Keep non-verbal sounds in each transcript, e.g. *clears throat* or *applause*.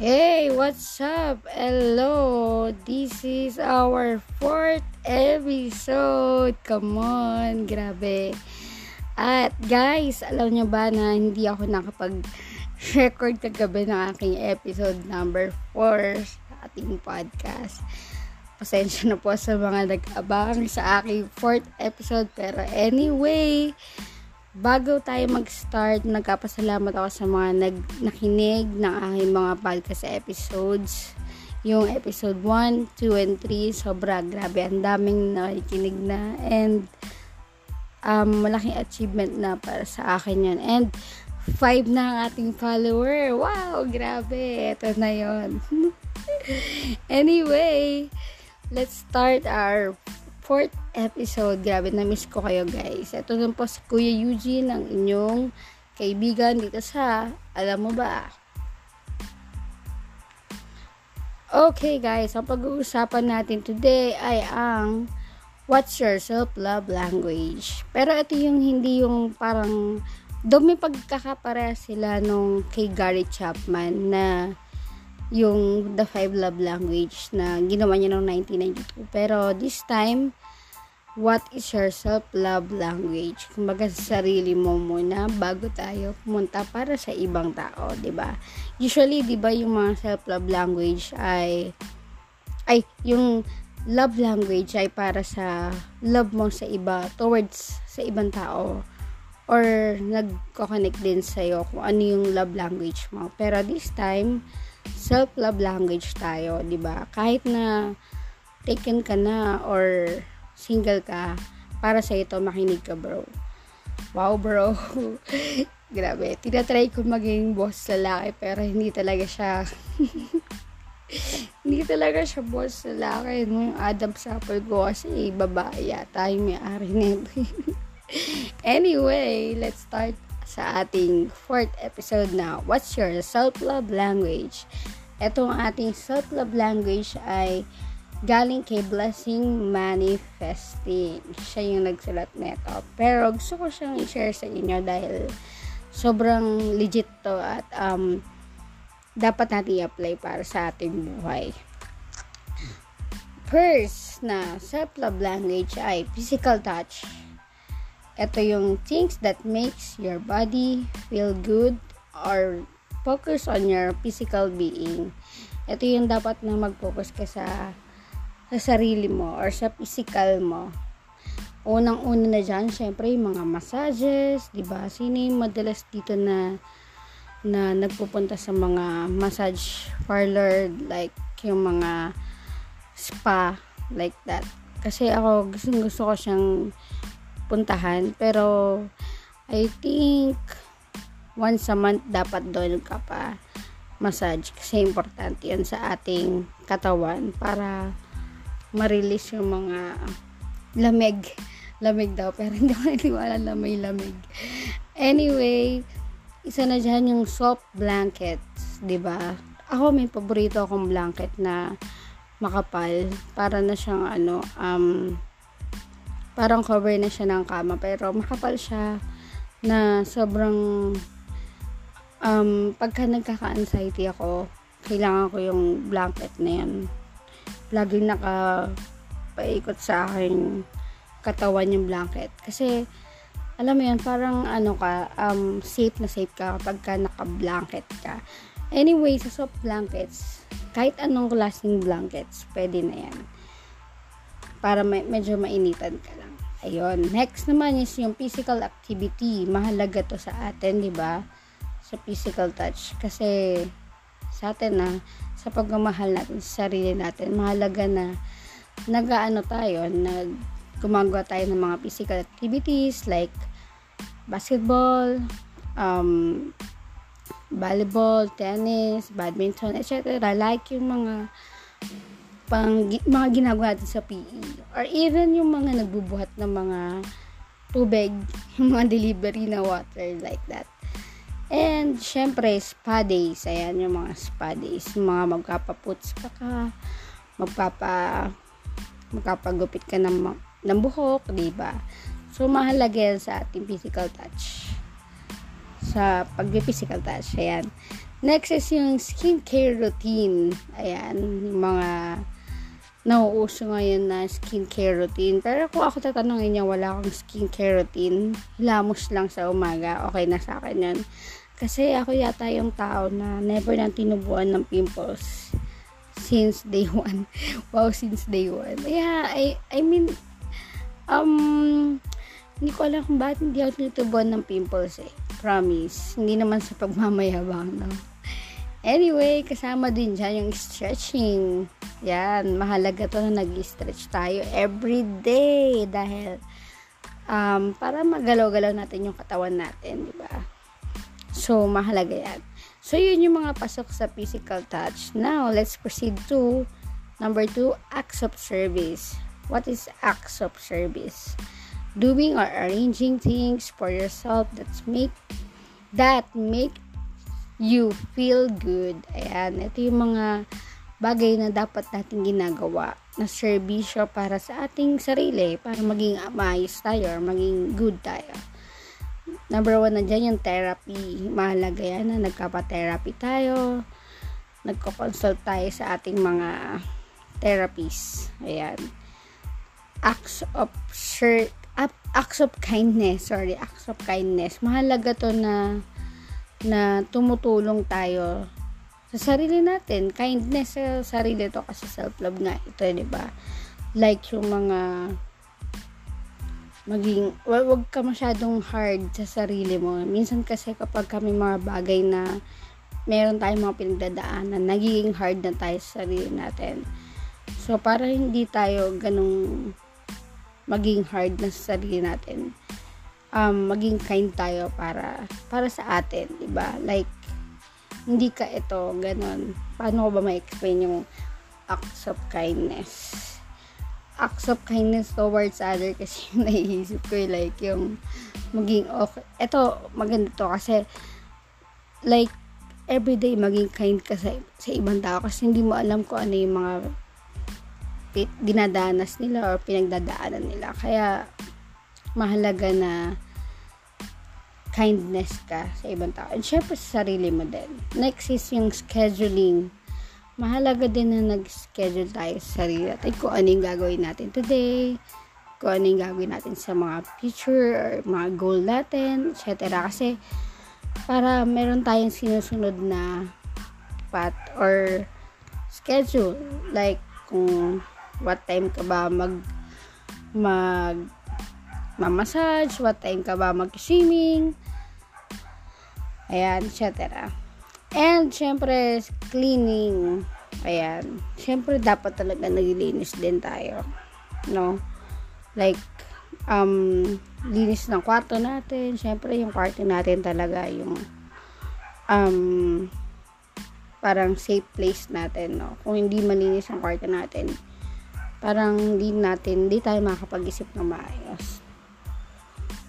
Hey, what's up? Hello! This is our fourth episode. Come on, grabe. At guys, alam nyo ba na hindi ako nakapag-record kagabi ng aking episode number 4 sa ating podcast. Pasensya na po sa mga nag-abang sa aking fourth episode. Pero anyway, Bago tayo mag-start, nagkapasalamat ako sa mga nag nakinig ng aking mga podcast episodes. Yung episode 1, 2, and 3, sobra grabe. Ang daming nakikinig na. And um, malaking achievement na para sa akin yan. And 5 na ang ating follower. Wow, grabe. Ito na yon *laughs* anyway, let's start our fourth episode. Grabe, na-miss ko kayo guys. Ito lang po si Kuya Eugene, ang inyong kaibigan dito sa Alam Mo Ba? Okay guys, ang pag-uusapan natin today ay ang What's your self-love language? Pero ito yung hindi yung parang dumi pagkakapare sila nung kay Gary Chapman na yung The Five Love Language na ginawa niya noong 1992. Pero this time, what is your self-love language? Kumbaga sa sarili mo muna bago tayo pumunta para sa ibang tao, 'di ba? Usually, 'di ba, yung mga self-love language ay ay yung love language ay para sa love mo sa iba towards sa ibang tao or nagko-connect din sa iyo kung ano yung love language mo. Pero this time, self-love language tayo, 'di ba? Kahit na taken ka na or single ka, para sa ito, makinig ka, bro. Wow, bro. *laughs* Grabe. Tinatry ko maging boss lalaki, pero hindi talaga siya, *laughs* hindi talaga siya boss lalaki. Yung Adam Sapper ko kasi babae yata yung may-ari nito. *laughs* anyway, let's start sa ating fourth episode na What's your self-love language? Ito ang ating self-love language ay galing kay Blessing Manifesting. Siya yung nagsulat nito. Pero gusto ko siyang i-share sa inyo dahil sobrang legit to at um, dapat natin i-apply para sa ating buhay. First na self-love language ay physical touch. Ito yung things that makes your body feel good or focus on your physical being. Ito yung dapat na mag-focus ka sa sa sarili mo or sa physical mo. Unang-una na dyan, syempre, yung mga massages, di ba? Sino yung madalas dito na na nagpupunta sa mga massage parlor like yung mga spa like that. Kasi ako gusto gusto ko siyang puntahan pero I think once a month dapat doon ka pa massage kasi importante yan sa ating katawan para ma-release yung mga lamig. Lamig daw, pero *laughs* hindi ko naniwala na may lamig. Anyway, isa na dyan yung soft blankets, ba diba? Ako may paborito akong blanket na makapal. Para na siyang ano, um, parang cover na siya ng kama. Pero makapal siya na sobrang um, pagka nagkaka-anxiety ako, kailangan ko yung blanket na yan laging naka paikot sa aking katawan yung blanket. Kasi, alam mo yan, parang ano ka, um, safe na safe ka kapag ka naka-blanket ka. Anyway, sa soft blankets, kahit anong klaseng blankets, pwede na yan. Para may, medyo mainitan ka lang. Ayun. Next naman is yung physical activity. Mahalaga to sa atin, di ba? Sa physical touch. Kasi, sa atin na, sa pagmamahal natin sa sarili natin. Mahalaga na nag-ano tayo, nag gumagawa tayo ng mga physical activities like basketball, um, volleyball, tennis, badminton, etc. Like yung mga pang, mga ginagawa natin sa PE. Or even yung mga nagbubuhat ng mga tubig, *laughs* yung mga delivery na water like that. And, syempre, spa days. Ayan, yung mga spa days. Yung mga magpapaputs pa ka. Magpapa, magpapagupit ka ng, ng buhok, di ba? So, mahalaga yan sa ating physical touch. Sa pag-physical touch. Ayan. Next is yung skincare routine. Ayan, yung mga nauuso ngayon na skincare routine. Pero kung ako tatanungin niya, wala akong skincare routine. Hilamos lang sa umaga. Okay na sa akin yun. Kasi ako yata yung tao na never nang tinubuan ng pimples since day *laughs* one. wow, since day one. Yeah, I, I mean, um, hindi ko alam kung bakit hindi ako tinutubuan ng pimples eh. Promise. Hindi naman sa pagmamayabang, no? Anyway, kasama din dyan yung stretching. Yan, mahalaga to na nag-stretch tayo every day dahil um, para magalaw-galaw natin yung katawan natin, di ba? So, mahalaga yan. So, yun yung mga pasok sa physical touch. Now, let's proceed to number two, acts of service. What is acts of service? Doing or arranging things for yourself that make that make you feel good. Ayan, ito yung mga bagay na dapat natin ginagawa na serbisyo para sa ating sarili, para maging maayos tayo or maging good tayo. Number one na dyan yung therapy. Mahalaga yan na nagkapa-therapy tayo. Nagko-consult tayo sa ating mga therapies. Ayan. Acts of shir- acts of kindness. Sorry, acts of kindness. Mahalaga to na na tumutulong tayo sa sarili natin. Kindness sa sarili to kasi self-love nga ito, di ba? Like yung mga maging, wag, wag ka masyadong hard sa sarili mo. Minsan kasi kapag kami mga bagay na meron tayong mga pinagdadaanan, nagiging hard na tayo sa sarili natin. So, para hindi tayo ganong maging hard na sa sarili natin, um, maging kind tayo para para sa atin, 'di ba? Like hindi ka ito ganon. Paano ko ba ma-explain yung acts of kindness? Acts of kindness towards other kasi *laughs* yung naiisip ko yung like yung maging okay. Ito, maganda to kasi like everyday maging kind ka sa, sa ibang tao kasi hindi mo alam kung ano yung mga dinadanas nila or pinagdadaanan nila. Kaya mahalaga na kindness ka sa ibang tao. And syempre sa sarili mo din. Next is yung scheduling. Mahalaga din na nag-schedule tayo sa sarili natin kung ano yung gagawin natin today, kung ano yung gagawin natin sa mga future or mga goal natin, etc. Kasi para meron tayong sinusunod na path or schedule. Like, kung what time ka ba mag mag mamassage, what time ka ba mag-swimming, ayan, etc. And, syempre, cleaning, ayan, syempre, dapat talaga naglilinis din tayo, no? Like, um, linis ng kwarto natin, syempre, yung kwarto natin talaga, yung, um, parang safe place natin, no? Kung hindi malinis ang kwarto natin, parang hindi natin, hindi tayo makakapag-isip ng maayos.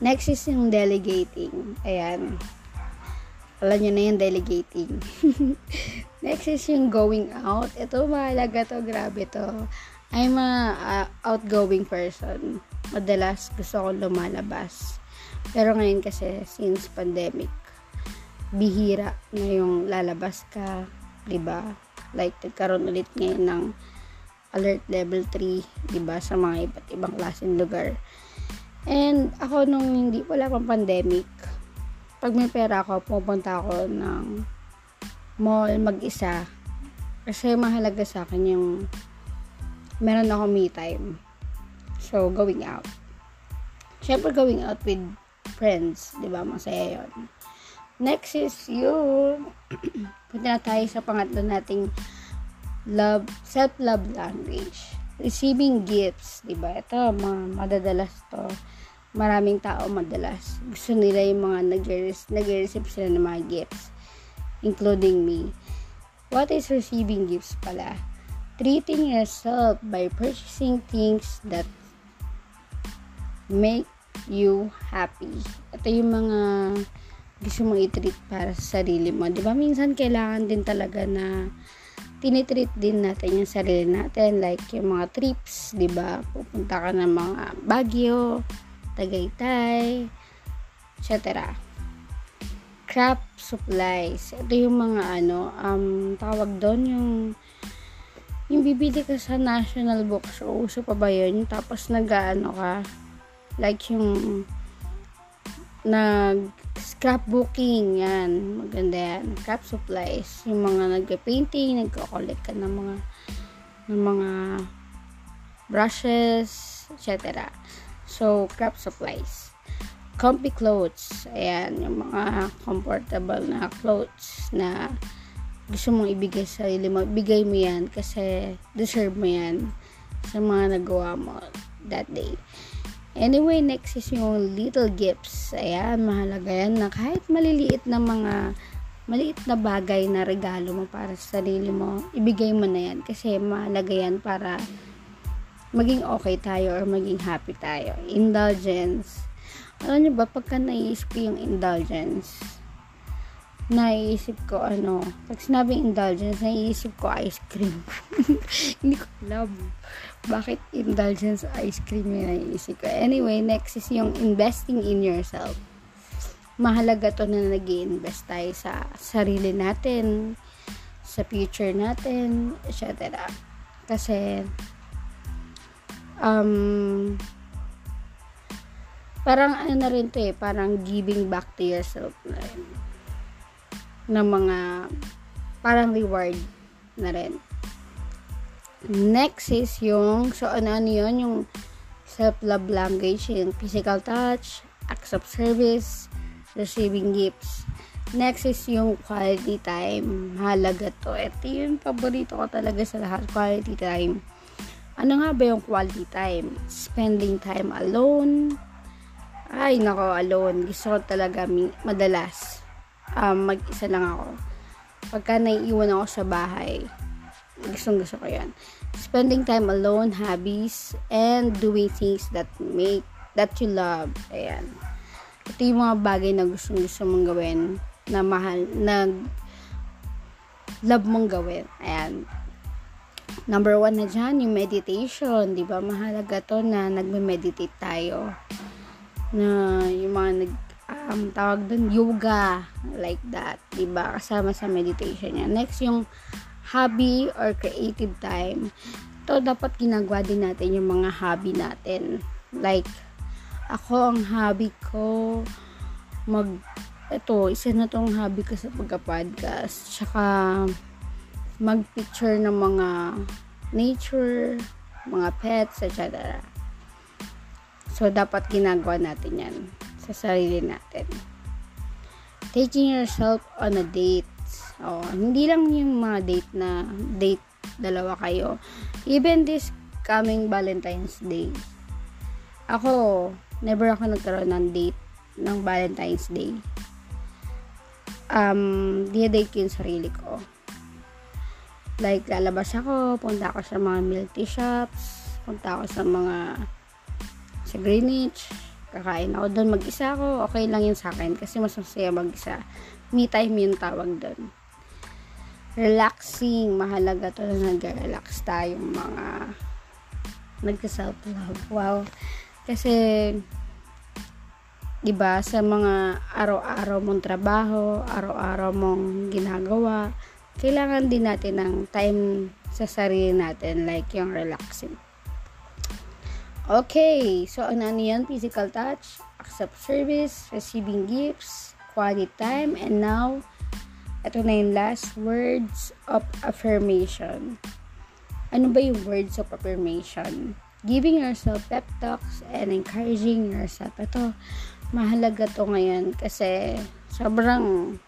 Next is yung delegating. Ayan. Alam nyo na yung delegating. *laughs* Next is yung going out. Ito, mahalaga to. Grabe to. I'm a uh, outgoing person. Madalas gusto ko lumalabas. Pero ngayon kasi, since pandemic, bihira na yung lalabas ka. ba diba? Like, nagkaroon ulit ngayon ng alert level 3, 'di ba, sa mga iba't ibang klaseng lugar. And ako nung hindi wala pang pandemic, pag may pera ako, pupunta ako ng mall mag-isa. Kasi mahalaga sa akin yung meron ako me time. So, going out. Siyempre, going out with friends. ba Masaya yon Next is yung *clears throat* punta na tayo sa pangatlo nating love, self-love language receiving gifts, ba? Ito mga madadalas to. Maraming tao madalas gusto nila yung mga nag-receive sila ng mga gifts including me. What is receiving gifts pala? Treating yourself by purchasing things that make you happy. Ito yung mga gusto mong i-treat para sa sarili mo. Di ba? Minsan kailangan din talaga na tinitreat din natin yung sarili natin like yung mga trips, 'di ba? Pupunta ka ng mga Baguio, Tagaytay, etc. craft supplies. Ito yung mga ano, um, tawag doon yung yung bibili ka sa national bookstore. Uso pa ba yun? Tapos nag-ano ka, like yung nag scrapbooking yan maganda yan craft supplies yung mga nagpa-painting nagko-collect ka ng mga ng mga brushes etc so craft supplies comfy clothes ayan yung mga comfortable na clothes na gusto mong ibigay sa sarili mo bigay mo yan kasi deserve mo yan sa mga nagawa mo that day Anyway, next is yung little gifts. Ayan, mahalaga yan na kahit maliliit na mga maliit na bagay na regalo mo para sa sarili mo, ibigay mo na yan. Kasi mahalaga yan para maging okay tayo or maging happy tayo. Indulgence. Alam nyo ba, pagka naiisip ko yung indulgence, naiisip ko ano, pag sinabing indulgence, naiisip ko ice cream. *laughs* Hindi ko alam bakit indulgence ice cream yung naiisip ko. Anyway, next is yung investing in yourself. Mahalaga to na nag invest tayo sa sarili natin, sa future natin, etc. Kasi, um, parang ano na rin to eh, parang giving back to yourself na rin. Ng mga, parang reward na rin. Next is yung, so ano, ano yun, yung self-love language, yung physical touch, acts of service, receiving gifts. Next is yung quality time. Halaga to. Ito yung paborito ko talaga sa lahat, quality time. Ano nga ba yung quality time? Spending time alone. Ay, nako, alone. Gusto ko talaga madalas. Um, mag-isa lang ako. Pagka naiiwan ako sa bahay, gustong gusto ko yan. Spending time alone, hobbies, and doing things that make, that you love. Ayan. Ito yung mga bagay na gustong gusto mong gawin, na mahal, na love mong gawin. Ayan. Number one na dyan, yung meditation. Di ba? Mahalaga to na nagme-meditate tayo. Na yung mga nag, um, tawag dun, yoga. Like that. Di ba? Kasama sa meditation yan. Next, yung hobby or creative time, to dapat ginagawa din natin yung mga hobby natin. Like, ako ang hobby ko mag ito, isa na tong hobby ko sa pagka-podcast. Tsaka mag-picture ng mga nature, mga pets, etc. So, dapat ginagawa natin yan sa sarili natin. Taking yourself on a date Oh, hindi lang yung mga date na date dalawa kayo. Even this coming Valentine's Day. Ako, never ako nagkaroon ng date ng Valentine's Day. Um, dinadate ko yung sarili ko. Like, lalabas ako, punta ako sa mga milk shops, punta ako sa mga sa Greenwich, kakain ako doon, mag-isa ako, okay lang yun sa akin kasi mas masaya mag-isa. Me time yung tawag doon relaxing. Mahalaga to na nag-relax tayong mga nagka-self-love. Wow. Kasi, diba, sa mga araw-araw mong trabaho, araw-araw mong ginagawa, kailangan din natin ng time sa sarili natin, like yung relaxing. Okay, so ano, yan? Physical touch, accept service, receiving gifts, quality time, and now, ito na yung last words of affirmation. Ano ba yung words of affirmation? Giving yourself pep talks and encouraging yourself. Ito, mahalaga to ngayon kasi sobrang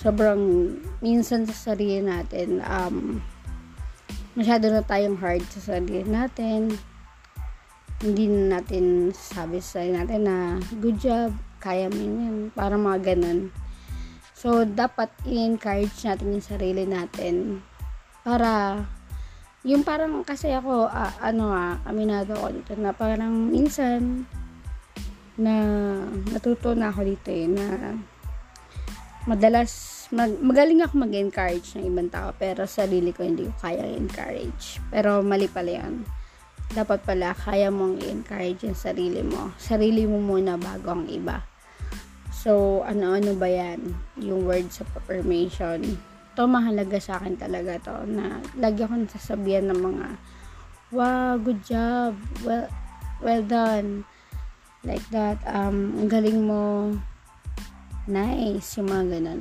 sobrang minsan sa sarili natin um, masyado na tayong hard sa sarili natin. Hindi na natin sabi sa sarili natin na good job kaya mo yun. Para mga ganun. So, dapat i-encourage natin yung sarili natin para yung parang kasi ako uh, ano ah aminado ako dito na parang minsan na natuto na ako dito eh na madalas mag, magaling ako mag-encourage ng ibang tao pero sarili ko hindi ko kaya encourage pero mali pala yan dapat pala kaya mong i-encourage yung sarili mo sarili mo muna bago ang iba So, ano-ano ba yan? Yung words of affirmation. To mahalaga sa akin talaga to na lagi akong sasabihan ng mga wow, good job. Well, well done. Like that. Um, galing mo. Nice. Yung mga ganun.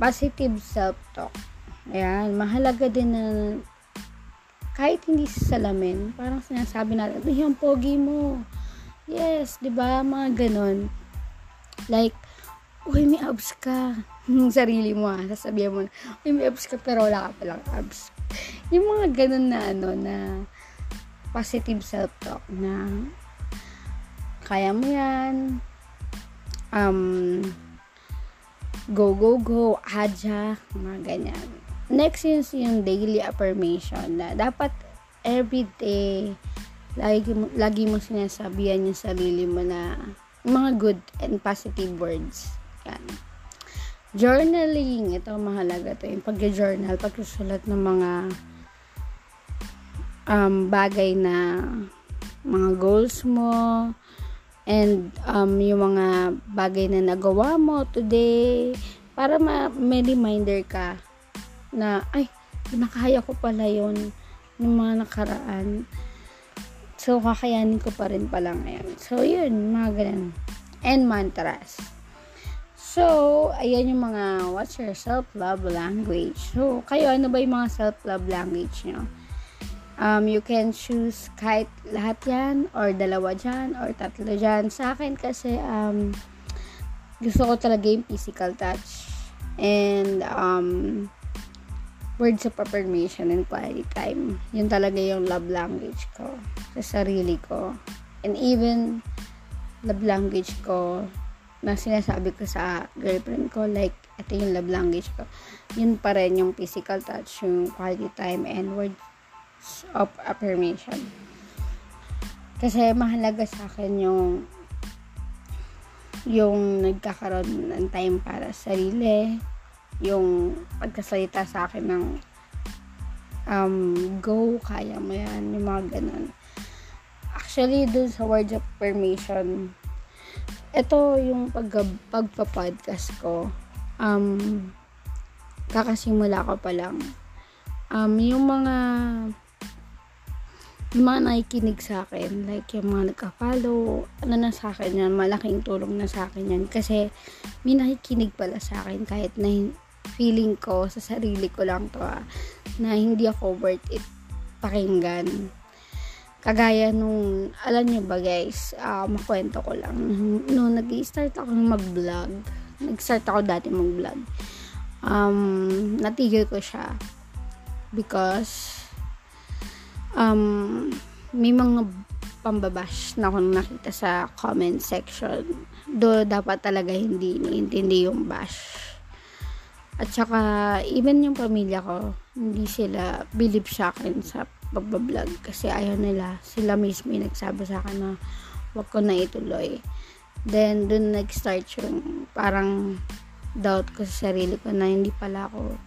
Positive self-talk. Ayan. Mahalaga din na kahit hindi sa salamin, parang sinasabi natin, ay, yung pogi mo. Yes, di ba Mga ganun. Like, uy, may abs ka. *laughs* Yung sarili mo ha, sasabihan mo, uy, may abs ka, pero wala ka palang abs. Yung mga ganun na, ano, na positive self-talk na kaya mo yan. Um, go, go, go, adya, mga ganyan. Next is yung daily affirmation na dapat every day lagi mo, lagi mo sinasabihan yung sarili mo na mga good and positive words. Yan. Journaling, ito mahalaga to. Yung pag-journal, pagsusulat ng mga um, bagay na mga goals mo and um, yung mga bagay na nagawa mo today para ma- may reminder ka na, ay, nakaya ko pala yon ng mga nakaraan. So, kakayanin ko pa rin pala ngayon. So, yun, mga ganun. And mantras. So, ayan yung mga, what's your self-love language? So, kayo, ano ba yung mga self-love language nyo? Um, you can choose kahit lahat yan, or dalawa dyan, or tatlo dyan. Sa akin kasi, um, gusto ko talaga yung physical touch. And, um, words of affirmation and quality time. Yun talaga yung love language ko sa sarili ko. And even love language ko na sinasabi ko sa girlfriend ko, like, ito yung love language ko. Yun pa rin yung physical touch, yung quality time, and words of affirmation. Kasi mahalaga sa akin yung yung nagkakaroon ng time para sa sarili, yung pagkasalita sa akin ng um, go, kaya mo yan, yung mga ganun. Actually, dun sa words of affirmation, ito yung pag, pagpa-podcast ko, um, kakasimula ko pa lang. Um, yung mga yung mga nakikinig sa akin, like yung mga nagka-follow, ano na sa akin yan, malaking tulong na sa akin yan. Kasi, may nakikinig pala sa akin kahit na feeling ko sa sarili ko lang to ah, na hindi ako worth it pakinggan. Kagaya nung, alam nyo ba guys, uh, makwento ko lang. Nung nag-start ako mag-vlog, nag-start ako dati mag-vlog, um, natigil ko siya. Because, um, may mga pambabash na akong nakita sa comment section. Do dapat talaga hindi iniintindi yung bash at saka, even yung pamilya ko, hindi sila believe sa akin sa pagbablog. Kasi ayaw nila. Sila mismo yung nagsabi sa akin na wag ko na ituloy. Then, dun nag-start yung parang doubt ko sa sarili ko na hindi pala ako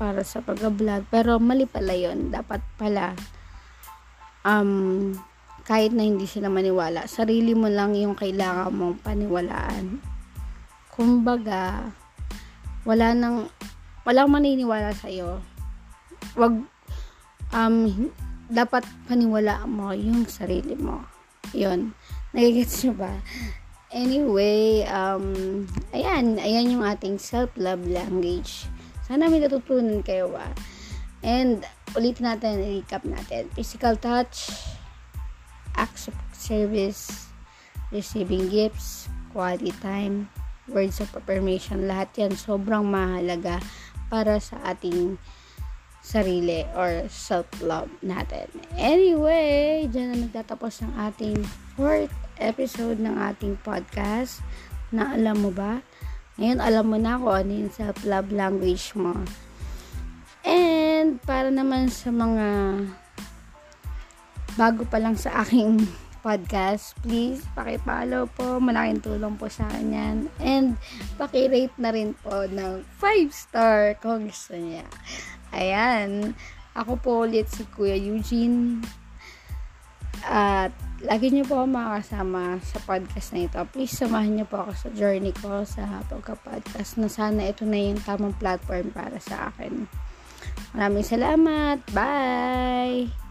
para sa pag-vlog. Pero mali pala yon Dapat pala, um, kahit na hindi sila maniwala, sarili mo lang yung kailangan mong paniwalaan. Kumbaga, wala nang walang maniniwala sa iyo wag um dapat paniwala mo yung sarili mo. Yun. Nagigets nyo ba? Anyway um ayan. Ayan yung ating self love language. Sana may natutunan kayo ba and ulitin natin recap natin physical touch acts of service receiving gifts quality time words of affirmation, lahat yan sobrang mahalaga para sa ating sarili or self-love natin. Anyway, dyan na nagtatapos ang ating fourth episode ng ating podcast na alam mo ba? Ngayon, alam mo na kung ano yung self-love language mo. And, para naman sa mga bago pa lang sa aking podcast, please paki-follow po. Malaking tulong po sa akin yan. And paki-rate na rin po ng 5 star kung gusto niya. Ayan. Ako po ulit si Kuya Eugene. At lagi niyo po ako makakasama sa podcast na ito. Please samahan niyo po ako sa journey ko sa pagka-podcast na sana ito na yung tamang platform para sa akin. Maraming salamat. Bye!